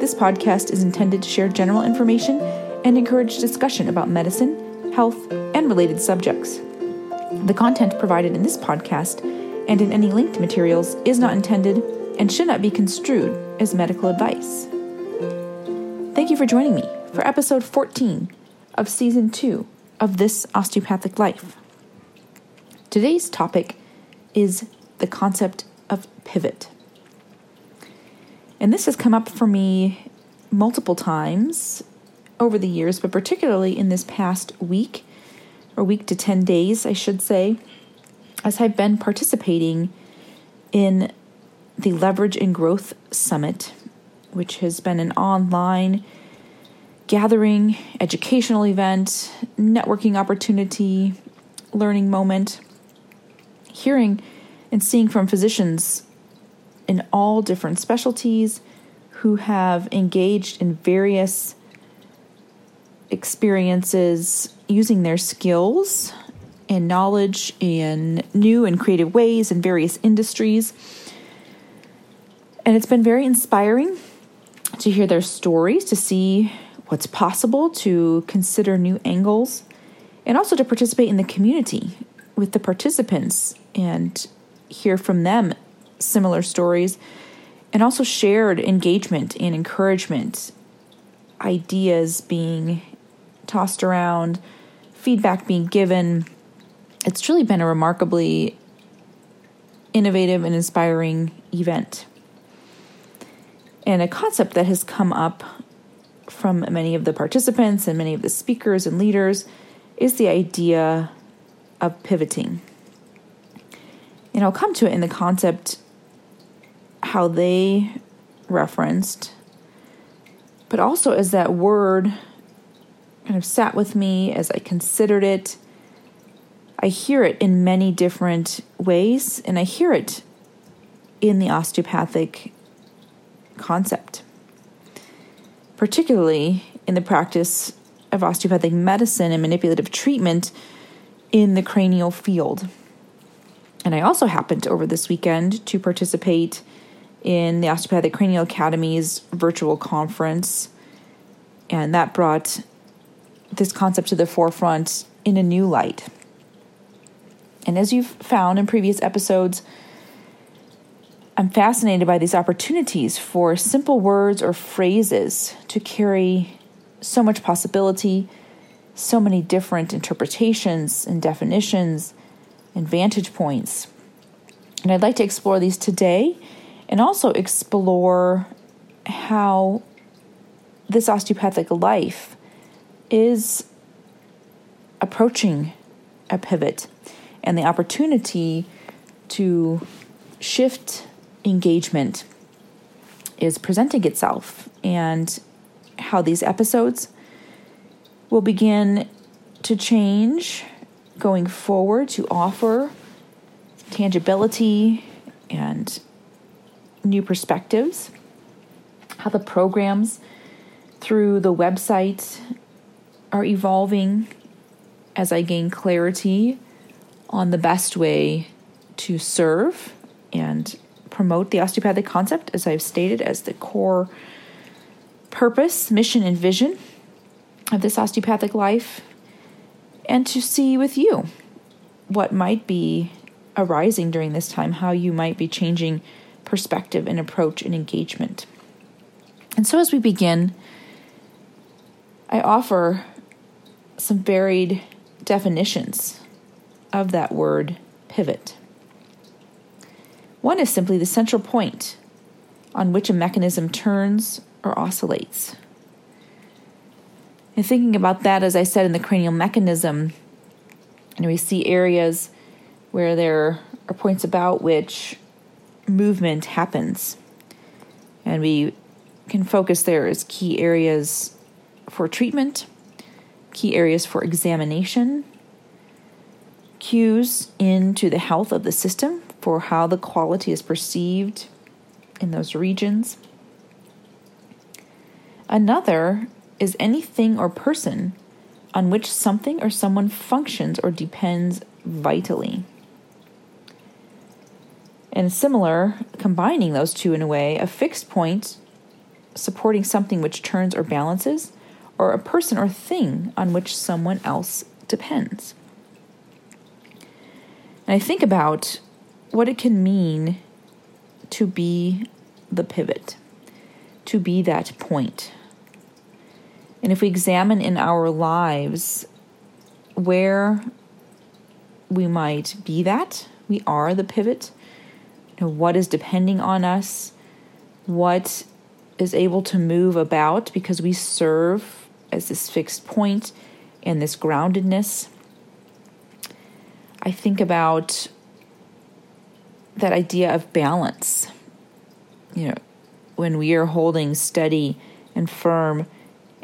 this podcast is intended to share general information and encourage discussion about medicine, health, and related subjects. The content provided in this podcast and in any linked materials is not intended and should not be construed as medical advice. Thank you for joining me for episode 14 of season 2 of This Osteopathic Life. Today's topic is the concept of pivot. And this has come up for me multiple times over the years, but particularly in this past week or week to 10 days, I should say, as I've been participating in the Leverage and Growth Summit, which has been an online gathering, educational event, networking opportunity, learning moment, hearing and seeing from physicians in all different specialties who have engaged in various experiences using their skills and knowledge in new and creative ways in various industries. And it's been very inspiring to hear their stories, to see what's possible, to consider new angles, and also to participate in the community with the participants and hear from them similar stories, and also shared engagement and encouragement, ideas being tossed around, feedback being given. It's truly been a remarkably innovative and inspiring event. And a concept that has come up from many of the participants and many of the speakers and leaders is the idea of pivoting. And I'll come to it in the concept how they referenced, but also as that word kind of sat with me as I considered it. I hear it in many different ways, and I hear it in the osteopathic concept, particularly in the practice of osteopathic medicine and manipulative treatment in the cranial field. And I also happened over this weekend to participate in the Osteopathic Cranial Academy's virtual conference, and that brought this concept to the forefront in a new light. And as you've found in previous episodes, I'm fascinated by these opportunities for simple words or phrases to carry so much possibility, so many different interpretations and definitions and vantage points. And I'd like to explore these today and also explore how this osteopathic life is approaching a pivot and the opportunity to shift engagement is presenting itself and how these episodes will begin to change going forward to offer tangibility and new perspectives, how the programs through the website are evolving as I gain clarity on the best way to serve and promote the osteopathic concept, as I've stated, as the core purpose, mission, and vision of this osteopathic life, and to see with you what might be arising during this time, how you might be changing perspective and approach and engagement. And so, as we begin, I offer some varied definitions of that word pivot. One is simply the central point on which a mechanism turns or oscillates. And thinking about that, as I said in the cranial mechanism, and we see areas where there are points about which movement happens. And we can focus there as key areas for treatment, key areas for examination, cues into the health of the system for how the quality is perceived in those regions. Another is anything or person on which something or someone functions or depends vitally. And similar, combining those two in a way, a fixed point supporting something which turns or balances, or a person or thing on which someone else depends. And I think about what it can mean to be the pivot, to be that point. And if we examine in our lives where we might be that, we are the pivot, know, what is depending on us, what is able to move about because we serve as this fixed point and this groundedness. I think about that idea of balance. You know, when we are holding steady and firm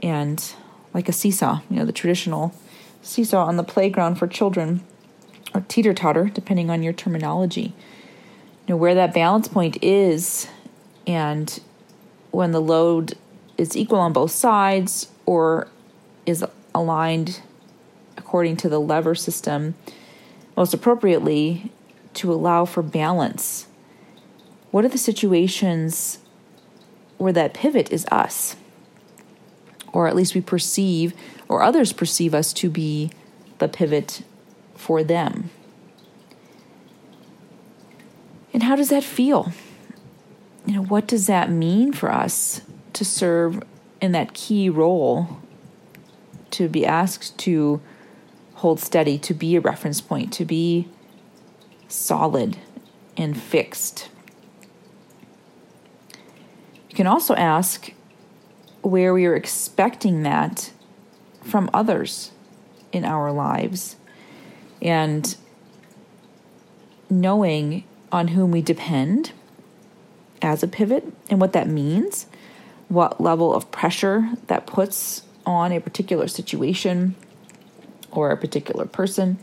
and like a seesaw, you know, the traditional seesaw on the playground for children, or teeter totter, depending on your terminology. You know, where that balance point is, and when the load is equal on both sides or is aligned according to the lever system most appropriately to allow for balance. What are the situations where that pivot is us? Or at least we perceive, or others perceive us to be the pivot for them. And how does that feel? you know, what does that mean for us to serve in that key role, to be asked to hold steady, to be a reference point, to be solid and fixed? You can also ask where we are expecting that from others in our lives and knowing on whom we depend as a pivot and what that means, what level of pressure that puts on a particular situation or a particular person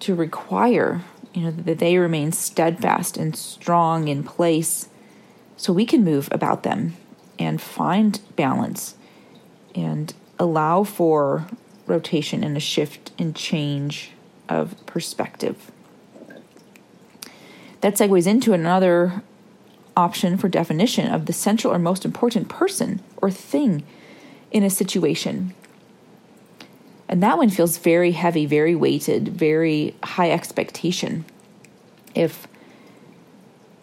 to require you know that they remain steadfast and strong in place so we can move about them and find balance and allow for rotation and a shift and change of perspective. That segues into another option for definition of the central or most important person or thing in a situation. And that one feels very heavy, very weighted, very high expectation. If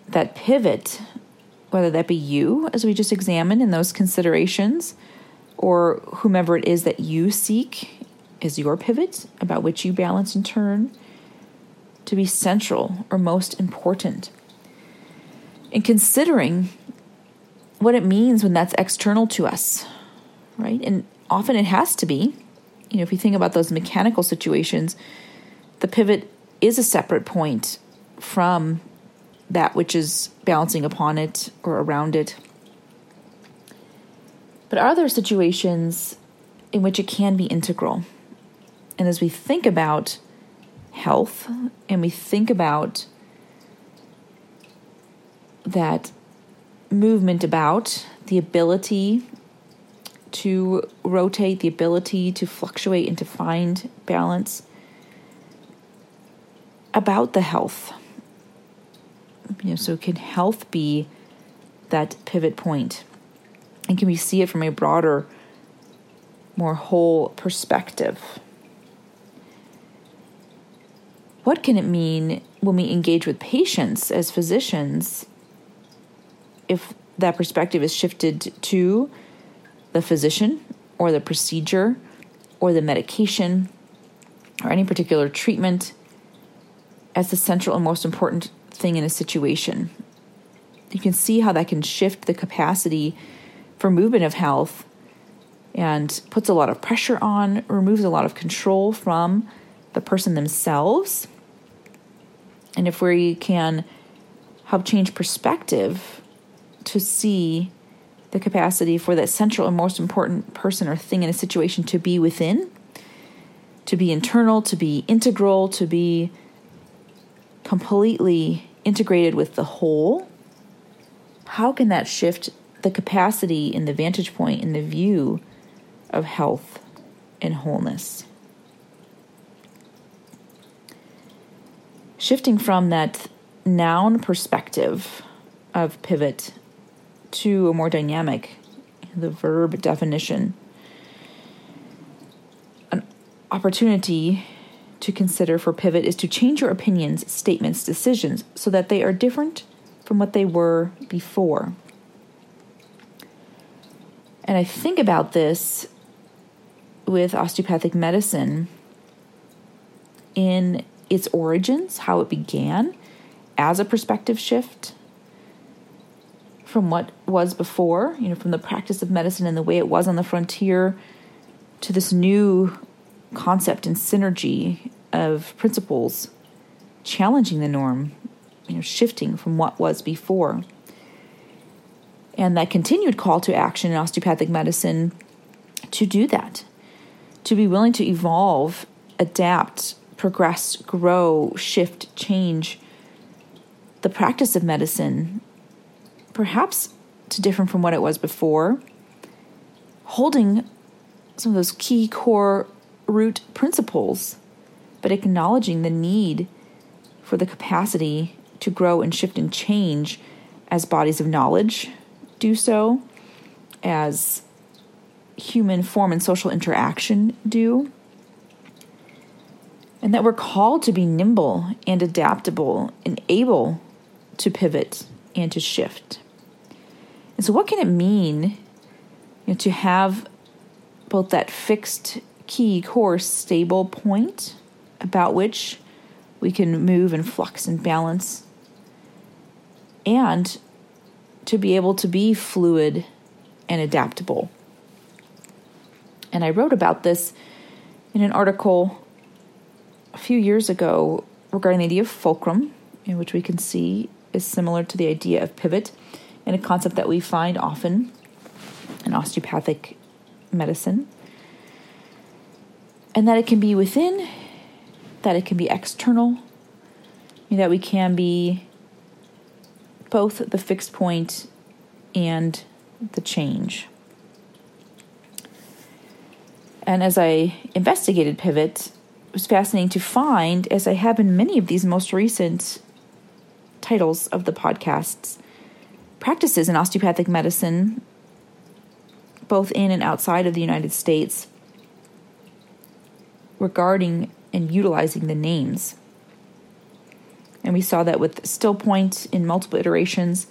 that pivot, whether that be you, as we just examined in those considerations, or whomever it is that you seek is your pivot about which you balance and turn, to be central or most important and considering what it means when that's external to us, right? And often it has to be. You know, if you think about those mechanical situations, the pivot is a separate point from that which is balancing upon it or around it. But are there situations in which it can be integral? And as we think about health and we think about that movement about, the ability to rotate, the ability to fluctuate and to find balance, about the health. You know, so can health be that pivot point? And can we see it from a broader, more whole perspective? What can it mean when we engage with patients as physicians if that perspective is shifted to the physician or the procedure or the medication or any particular treatment as the central and most important thing in a situation. You can see how that can shift the capacity for movement of health and puts a lot of pressure on, removes a lot of control from the person themselves. And if we can help change perspective to see the capacity for that central and most important person or thing in a situation to be within, to be internal, to be integral, to be completely integrated with the whole. How can that shift the capacity in the vantage point in the view of health and wholeness? Shifting from that noun perspective of pivot to a more dynamic, the verb definition. An opportunity to consider for pivot is to change your opinions, statements, decisions so that they are different from what they were before. And I think about this with osteopathic medicine in its origins, how it began as a perspective shift from what was before, you know, from the practice of medicine and the way it was on the frontier to this new concept and synergy of principles challenging the norm, you know, shifting from what was before. And that continued call to action in osteopathic medicine to do that, to be willing to evolve, adapt, progress, grow, shift, change the practice of medicine perhaps to different from what it was before, holding some of those key core root principles, but acknowledging the need for the capacity to grow and shift and change as bodies of knowledge do so, as human form and social interaction do, and that we're called to be nimble and adaptable and able to pivot and to shift. And so, what can it mean you know, to have both that fixed key core stable point about which we can move and flux and balance, and to be able to be fluid and adaptable? And I wrote about this in an article few years ago regarding the idea of fulcrum, in which we can see is similar to the idea of pivot and a concept that we find often in osteopathic medicine. And that it can be within, that it can be external, that we can be both the fixed point and the change. And as I investigated pivot, was fascinating to find, as I have in many of these most recent titles of the podcasts, practices in osteopathic medicine, both in and outside of the United States, regarding and utilizing the names. And we saw that with still point in multiple iterations.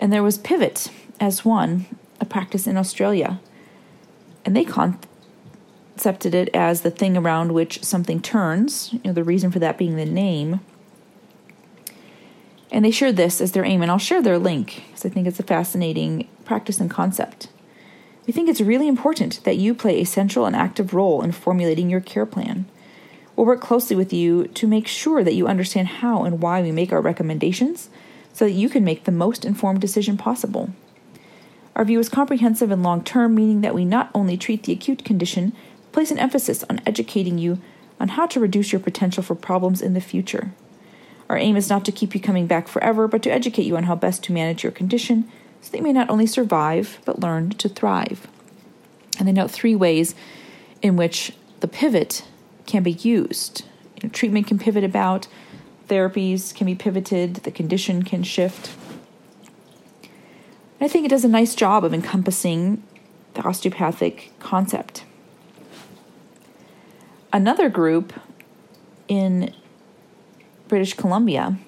And there was pivot as one, a practice in Australia. And they concepted it as the thing around which something turns, you know, the reason for that being the name. And they shared this as their aim, and I'll share their link because I think it's a fascinating practice and concept. We think it's really important that you play a central and active role in formulating your care plan. We'll work closely with you to make sure that you understand how and why we make our recommendations so that you can make the most informed decision possible. Our view is comprehensive and long term, meaning that we not only treat the acute condition, place an emphasis on educating you on how to reduce your potential for problems in the future. Our aim is not to keep you coming back forever, but to educate you on how best to manage your condition so that you may not only survive, but learn to thrive. And they note three ways in which the pivot can be used. You know, treatment can pivot about, therapies can be pivoted, the condition can shift. And I think it does a nice job of encompassing the osteopathic concept. Another group in British Columbia.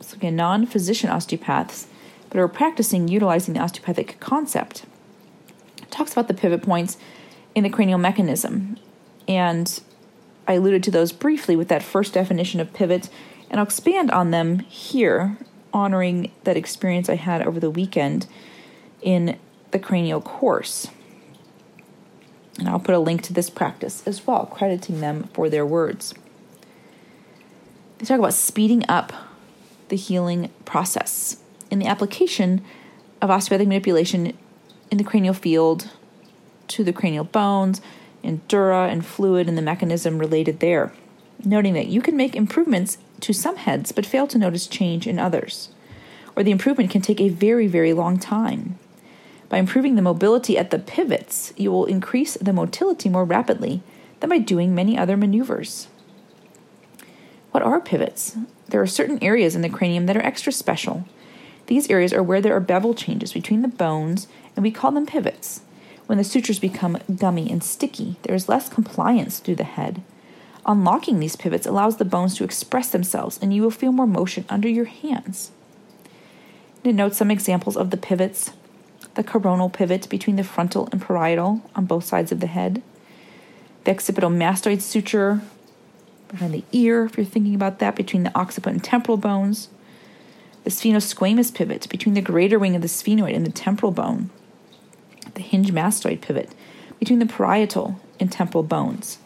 So again, non-physician osteopaths, but are practicing utilizing the osteopathic concept. Talks about the pivot points in the cranial mechanism, and I alluded to those briefly with that first definition of pivot, and I'll expand on them here, honoring that experience I had over the weekend in the cranial course. And I'll put a link to this practice as well, crediting them for their words. They talk about speeding up the healing process in the application of osteopathic manipulation in the cranial field to the cranial bones, and dura and fluid and the mechanism related there, noting that you can make improvements to some heads but fail to notice change in others, or the improvement can take a very, very long time. By improving the mobility at the pivots, you will increase the motility more rapidly than by doing many other maneuvers. What are pivots? There are certain areas in the cranium that are extra special. These areas are where there are bevel changes between the bones, and we call them pivots. When the sutures become gummy and sticky, there is less compliance through the head. Unlocking these pivots allows the bones to express themselves, and you will feel more motion under your hands. To note some examples of the pivots the coronal pivot between the frontal and parietal on both sides of the head, the occipital mastoid suture behind the ear, if you're thinking about that, between the occiput and temporal bones, the sphenosquamous pivot between the greater wing of the sphenoid and the temporal bone, the hinge mastoid pivot between the parietal and temporal bones.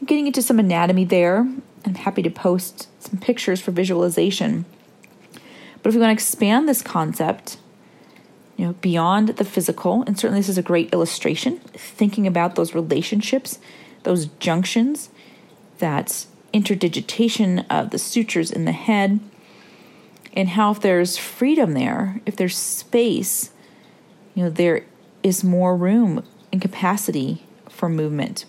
I'm getting into some anatomy there. I'm happy to post some pictures for visualization. But if we want to expand this concept, you know, beyond the physical, and certainly this is a great illustration, thinking about those relationships, those junctions, that interdigitation of the sutures in the head, and how if there's freedom there, if there's space, you know, there is more room and capacity for movement.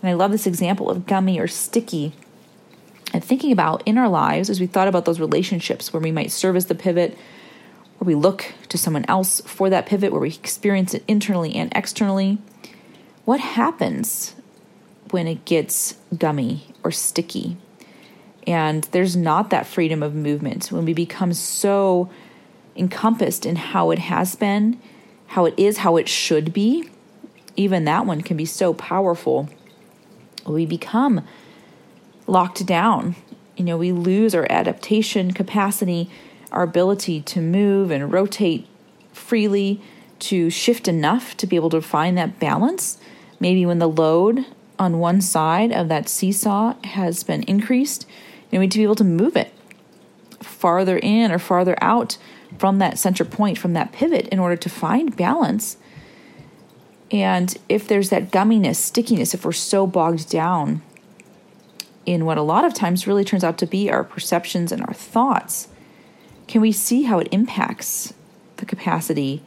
And I love this example of gummy or sticky. And thinking about in our lives as we thought about those relationships where we might serve as the pivot, where we look to someone else for that pivot, where we experience it internally and externally. What happens when it gets gummy or sticky? And there's not that freedom of movement when we become so encompassed in how it has been how it is, how it should be, even that one can be so powerful. We become locked down. You know, we lose our adaptation capacity, our ability to move and rotate freely, to shift enough to be able to find that balance. Maybe when the load on one side of that seesaw has been increased, you need to be able to move it farther in or farther out from that center point, from that pivot, in order to find balance. And if there's that gumminess, stickiness, if we're so bogged down in what a lot of times really turns out to be our perceptions and our thoughts, can we see how it impacts the capacity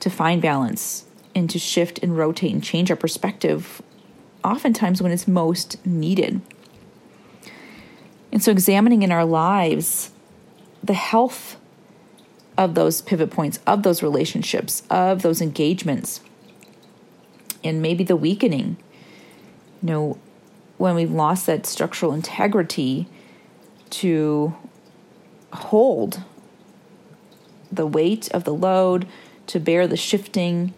to find balance and to shift and rotate and change our perspective, oftentimes when it's most needed? And so, examining in our lives the health of those pivot points, of those relationships, of those engagements, and maybe the weakening. You know, when we've lost that structural integrity to hold the weight of the load, to bear the shifting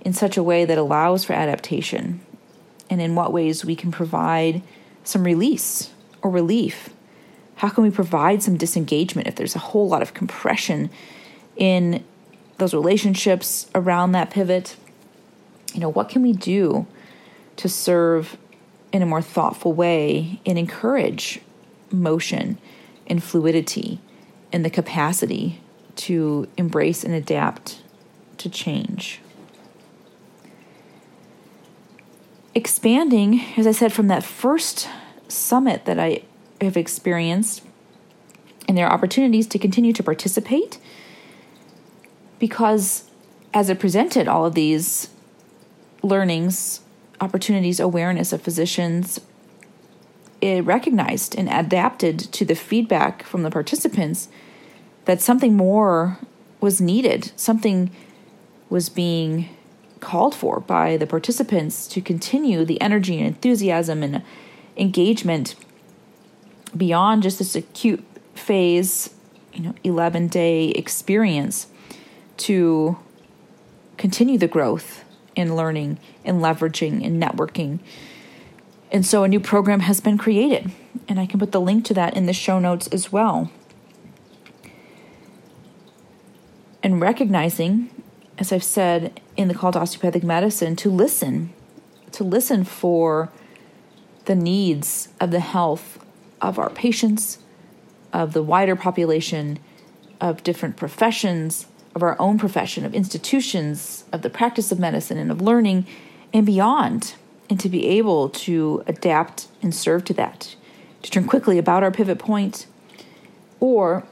in such a way that allows for adaptation, and in what ways we can provide some release or relief how can we provide some disengagement if there's a whole lot of compression in those relationships around that pivot? You know, what can we do to serve in a more thoughtful way and encourage motion and fluidity and the capacity to embrace and adapt to change? Expanding, as I said, from that first summit that I have experienced, and there are opportunities to continue to participate because as it presented all of these learnings, opportunities, awareness of physicians, recognized and adapted to the feedback from the participants that something more was needed, something was being called for by the participants to continue the energy and enthusiasm and engagement beyond just this acute phase, you know, 11 day experience to continue the growth in learning and leveraging and networking. And so a new program has been created, and I can put the link to that in the show notes as well. And recognizing, as I've said in the call to osteopathic medicine, to listen, to listen for the needs of the health of our patients, of the wider population, of different professions, of our own profession, of institutions, of the practice of medicine and of learning and beyond, and to be able to adapt and serve to that, to turn quickly about our pivot point, or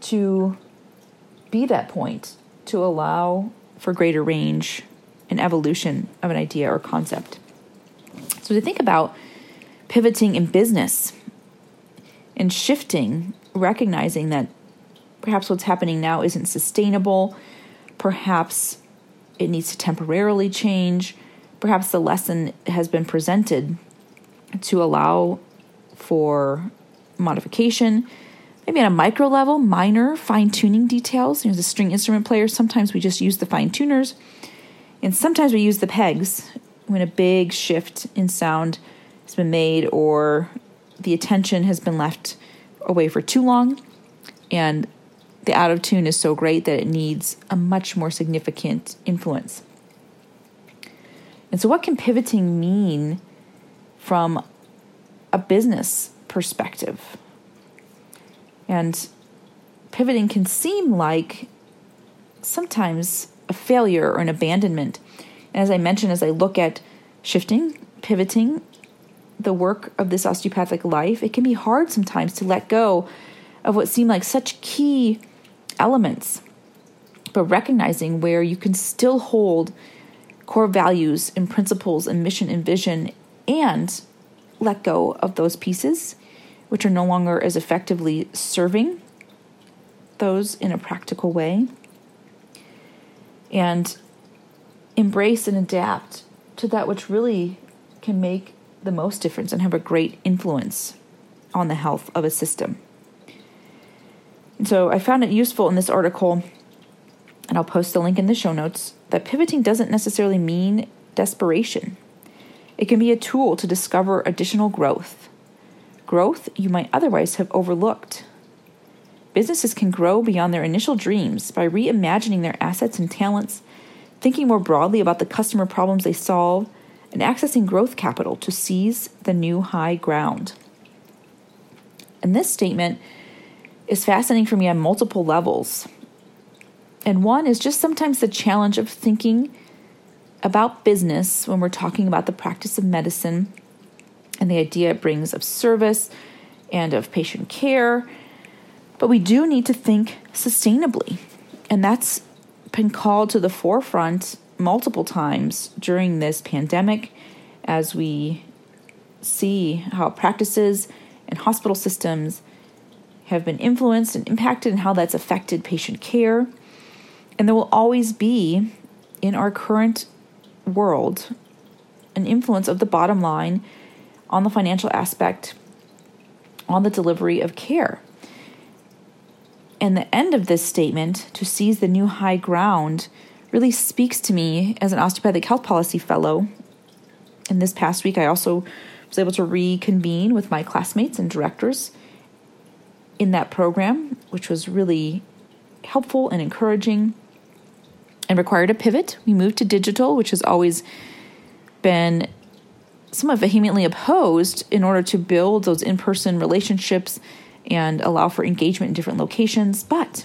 to be that point to allow for greater range and evolution of an idea or concept. So, to think about pivoting in business and shifting, recognizing that perhaps what's happening now isn't sustainable, perhaps it needs to temporarily change, perhaps the lesson has been presented to allow for modification. Maybe on a micro level, minor fine tuning details. You know, a string instrument player, sometimes we just use the fine tuners, and sometimes we use the pegs when a big shift in sound has been made or the attention has been left away for too long and the out of tune is so great that it needs a much more significant influence. And so, what can pivoting mean from a business perspective? And pivoting can seem like sometimes a failure or an abandonment. And as I mentioned, as I look at shifting, pivoting, the work of this osteopathic life, it can be hard sometimes to let go of what seem like such key elements, but recognizing where you can still hold core values and principles and mission and vision and let go of those pieces which are no longer as effectively serving those in a practical way and embrace and adapt to that which really can make the most difference and have a great influence on the health of a system. And so I found it useful in this article, and I'll post the link in the show notes, that pivoting doesn't necessarily mean desperation. It can be a tool to discover additional growth, growth you might otherwise have overlooked. Businesses can grow beyond their initial dreams by reimagining their assets and talents, thinking more broadly about the customer problems they solve, and accessing growth capital to seize the new high ground. And this statement is fascinating for me on multiple levels. And one is just sometimes the challenge of thinking about business when we're talking about the practice of medicine and the idea it brings of service and of patient care. But we do need to think sustainably. And that's been called to the forefront multiple times during this pandemic as we see how practices and hospital systems have been influenced and impacted and how that's affected patient care. And there will always be, in our current world, an influence of the bottom line on the financial aspect, on the delivery of care. And the end of this statement, to seize the new high ground, really speaks to me as an osteopathic health policy fellow. And this past week, I also was able to reconvene with my classmates and directors in that program, which was really helpful and encouraging and required a pivot. We moved to digital, which has always been somewhat vehemently opposed in order to build those in person relationships and allow for engagement in different locations. But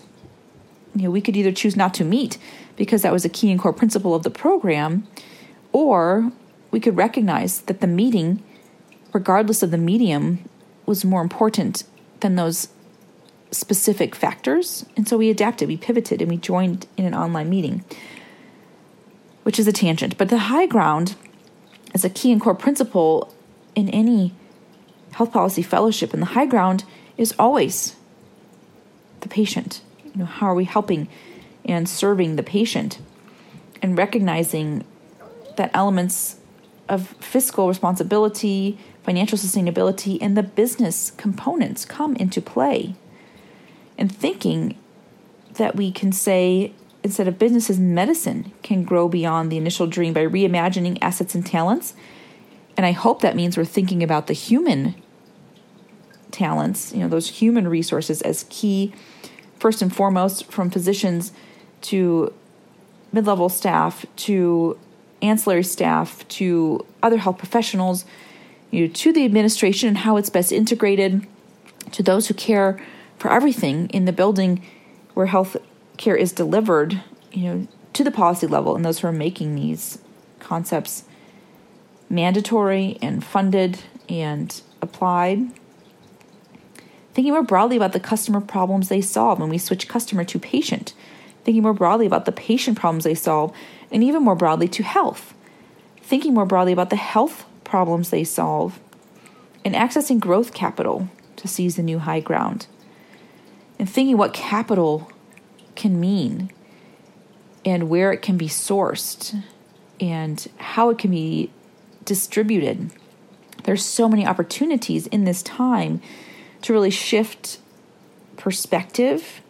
you know, we could either choose not to meet because that was a key and core principle of the program, or we could recognize that the meeting, regardless of the medium, was more important than those specific factors. And so we adapted, we pivoted, and we joined in an online meeting, which is a tangent. But the high ground is a key and core principle in any health policy fellowship. And the high ground is always the patient. You know, how are we helping and serving the patient? And recognizing that elements of fiscal responsibility, financial sustainability, and the business components come into play and thinking that we can say instead of businesses medicine can grow beyond the initial dream by reimagining assets and talents. And i hope that means we're thinking about the human talents you know those human resources as key first and foremost from physicians to mid-level staff to ancillary staff to other health professionals you know, to the administration and how it's best integrated to those who care for everything in the building where health care is delivered, you know, to the policy level and those who are making these concepts mandatory and funded and applied. Thinking more broadly about the customer problems they solve when we switch customer to patient. Thinking more broadly about the patient problems they solve, and even more broadly to health. Thinking more broadly about the health problems they solve, and accessing growth capital to seize the new high ground. And thinking what capital can mean and where it can be sourced and how it can be distributed. There's so many opportunities in this time to really shift perspective,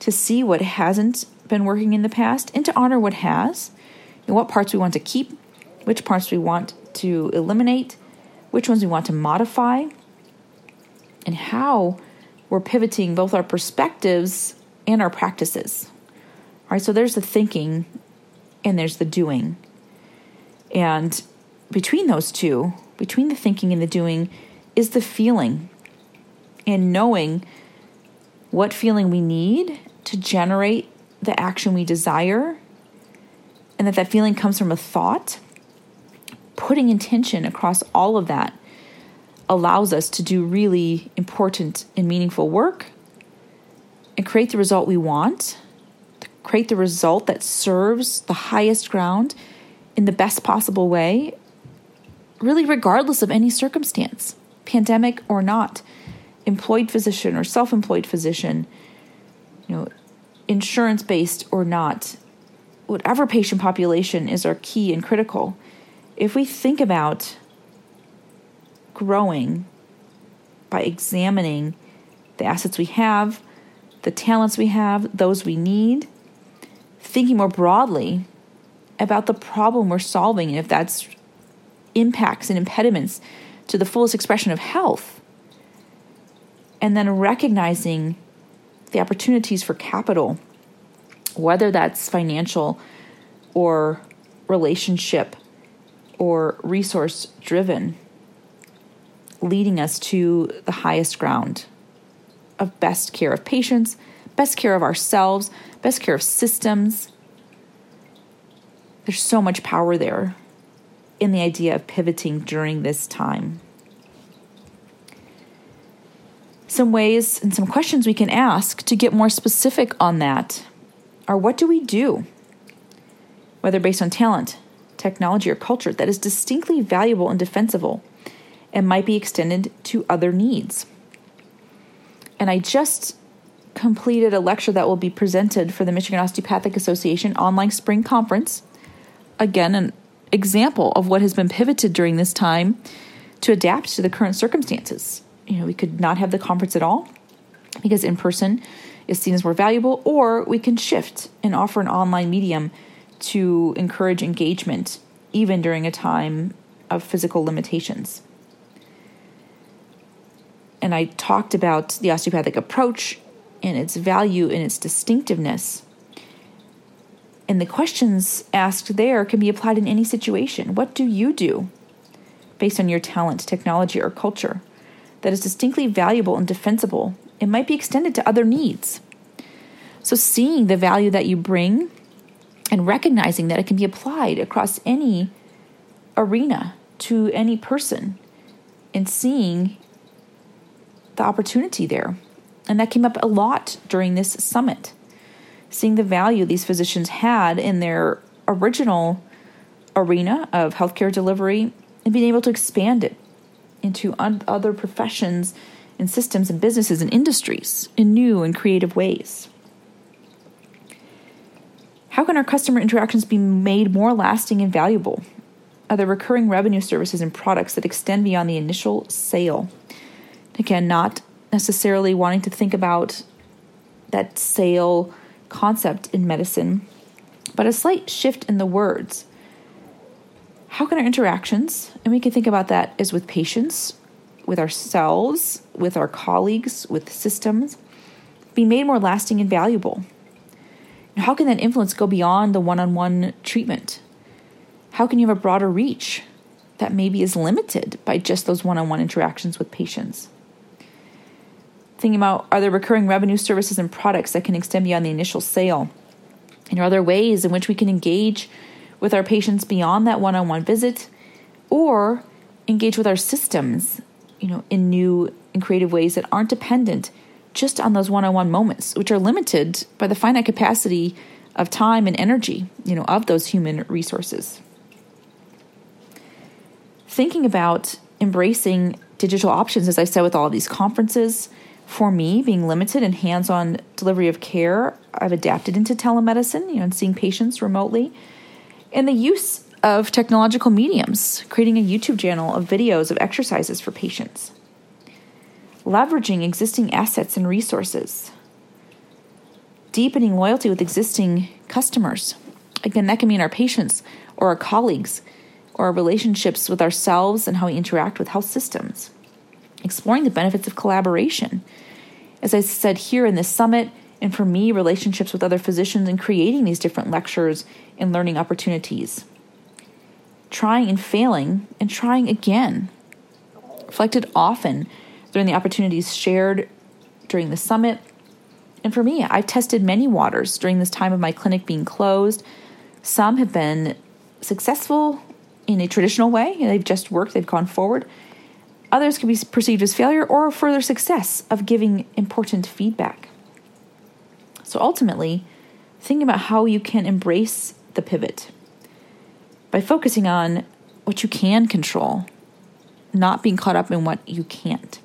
to see what hasn't been working in the past, and to honor what has, and what parts we want to keep, which parts we want to eliminate, which ones we want to modify, and how we're pivoting both our perspectives and our practices. All right, so there's the thinking and there's the doing. And between those two, between the thinking and the doing, is the feeling and knowing what feeling we need to generate the action we desire and that that feeling comes from a thought putting intention across all of that allows us to do really important and meaningful work and create the result we want create the result that serves the highest ground in the best possible way really regardless of any circumstance, pandemic or not, employed physician or self employed physician, you know, insurance based or not, whatever patient population is our key and critical. If we think about growing by examining the assets we have, the talents we have, those we need, thinking more broadly about the problem we're solving, and if that's impacts and impediments to the fullest expression of health. And then recognizing the opportunities for capital, whether that's financial or relationship or resource driven, leading us to the highest ground of best care of patients, best care of ourselves, best care of systems. There's so much power there in the idea of pivoting during this time. Some ways and some questions we can ask to get more specific on that are what do we do, whether based on talent, technology, or culture, that is distinctly valuable and defensible and might be extended to other needs? And I just completed a lecture that will be presented for the Michigan Osteopathic Association online spring conference. Again, an example of what has been pivoted during this time to adapt to the current circumstances. You know, we could not have the conference at all because in person is seen as more valuable, or we can shift and offer an online medium to encourage engagement even during a time of physical limitations. And I talked about the osteopathic approach and its value and its distinctiveness and the questions asked there can be applied in any situation. What do you do based on your talent, technology, or culture that is distinctly valuable and defensible? It might be extended to other needs. So, seeing the value that you bring and recognizing that it can be applied across any arena to any person and seeing the opportunity there. And that came up a lot during this summit seeing the value these physicians had in their original arena of healthcare delivery and being able to expand it into un- other professions and systems and businesses and industries in new and creative ways. How can our customer interactions be made more lasting and valuable? Are there recurring revenue services and products that extend beyond the initial sale? Again, not necessarily wanting to think about that sale concept in medicine, but a slight shift in the words. How can our interactions, and we can think about that as with patients, with ourselves, with our colleagues, with systems, be made more lasting and valuable? And how can that influence go beyond the one on one treatment? How can you have a broader reach that maybe is limited by just those one on one interactions with patients? Thinking about are there recurring revenue services and products that can extend beyond the initial sale? And are there ways in which we can engage with our patients beyond that one on one visit or engage with our systems, you know, in new and creative ways that aren't dependent just on those one on one moments, which are limited by the finite capacity of time and energy, you know, of those human resources. Thinking about embracing digital options, as I said, with all these conferences, for me, being limited in hands on delivery of care, I've adapted into telemedicine, you know, and seeing patients remotely. And the use of technological mediums, creating a YouTube channel of videos of exercises for patients leveraging existing assets and resources, deepening loyalty with existing customers. Again, that can mean our patients or our colleagues or our relationships with ourselves and how we interact with health systems. Exploring the benefits of collaboration. As I said here in this summit, and for me, relationships with other physicians and creating these different lectures and learning opportunities. Trying and failing and trying again. Reflected often during the opportunities shared during the summit. And for me, I've tested many waters during this time of my clinic being closed. Some have been successful in a traditional way, they've just worked, they've gone forward. Others can be perceived as failure or a further success of giving important feedback. So ultimately, think about how you can embrace the pivot by focusing on what you can control, not being caught up in what you can't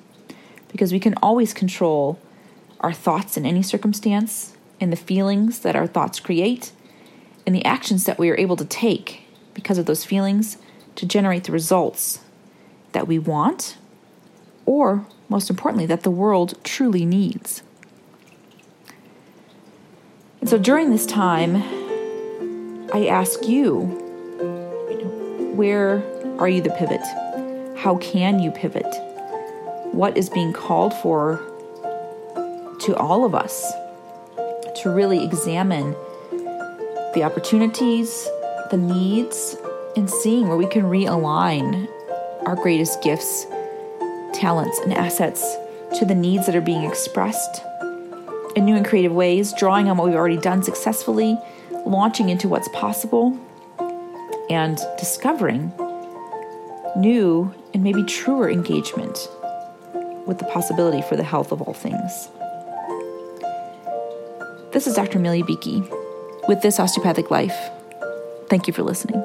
because we can always control our thoughts in any circumstance and the feelings that our thoughts create and the actions that we are able to take because of those feelings to generate the results that we want or, most importantly, that the world truly needs. And so during this time, I ask you, where are you the pivot? How can you pivot? what is being called for to all of us to really examine the opportunities, the needs, and seeing where we can realign our greatest gifts, talents, and assets to the needs that are being expressed in new and creative ways, drawing on what we've already done successfully, launching into what's possible, and discovering new and maybe truer engagement with the possibility for the health of all things. This is Dr. Amelia Beakey with This Osteopathic Life. Thank you for listening.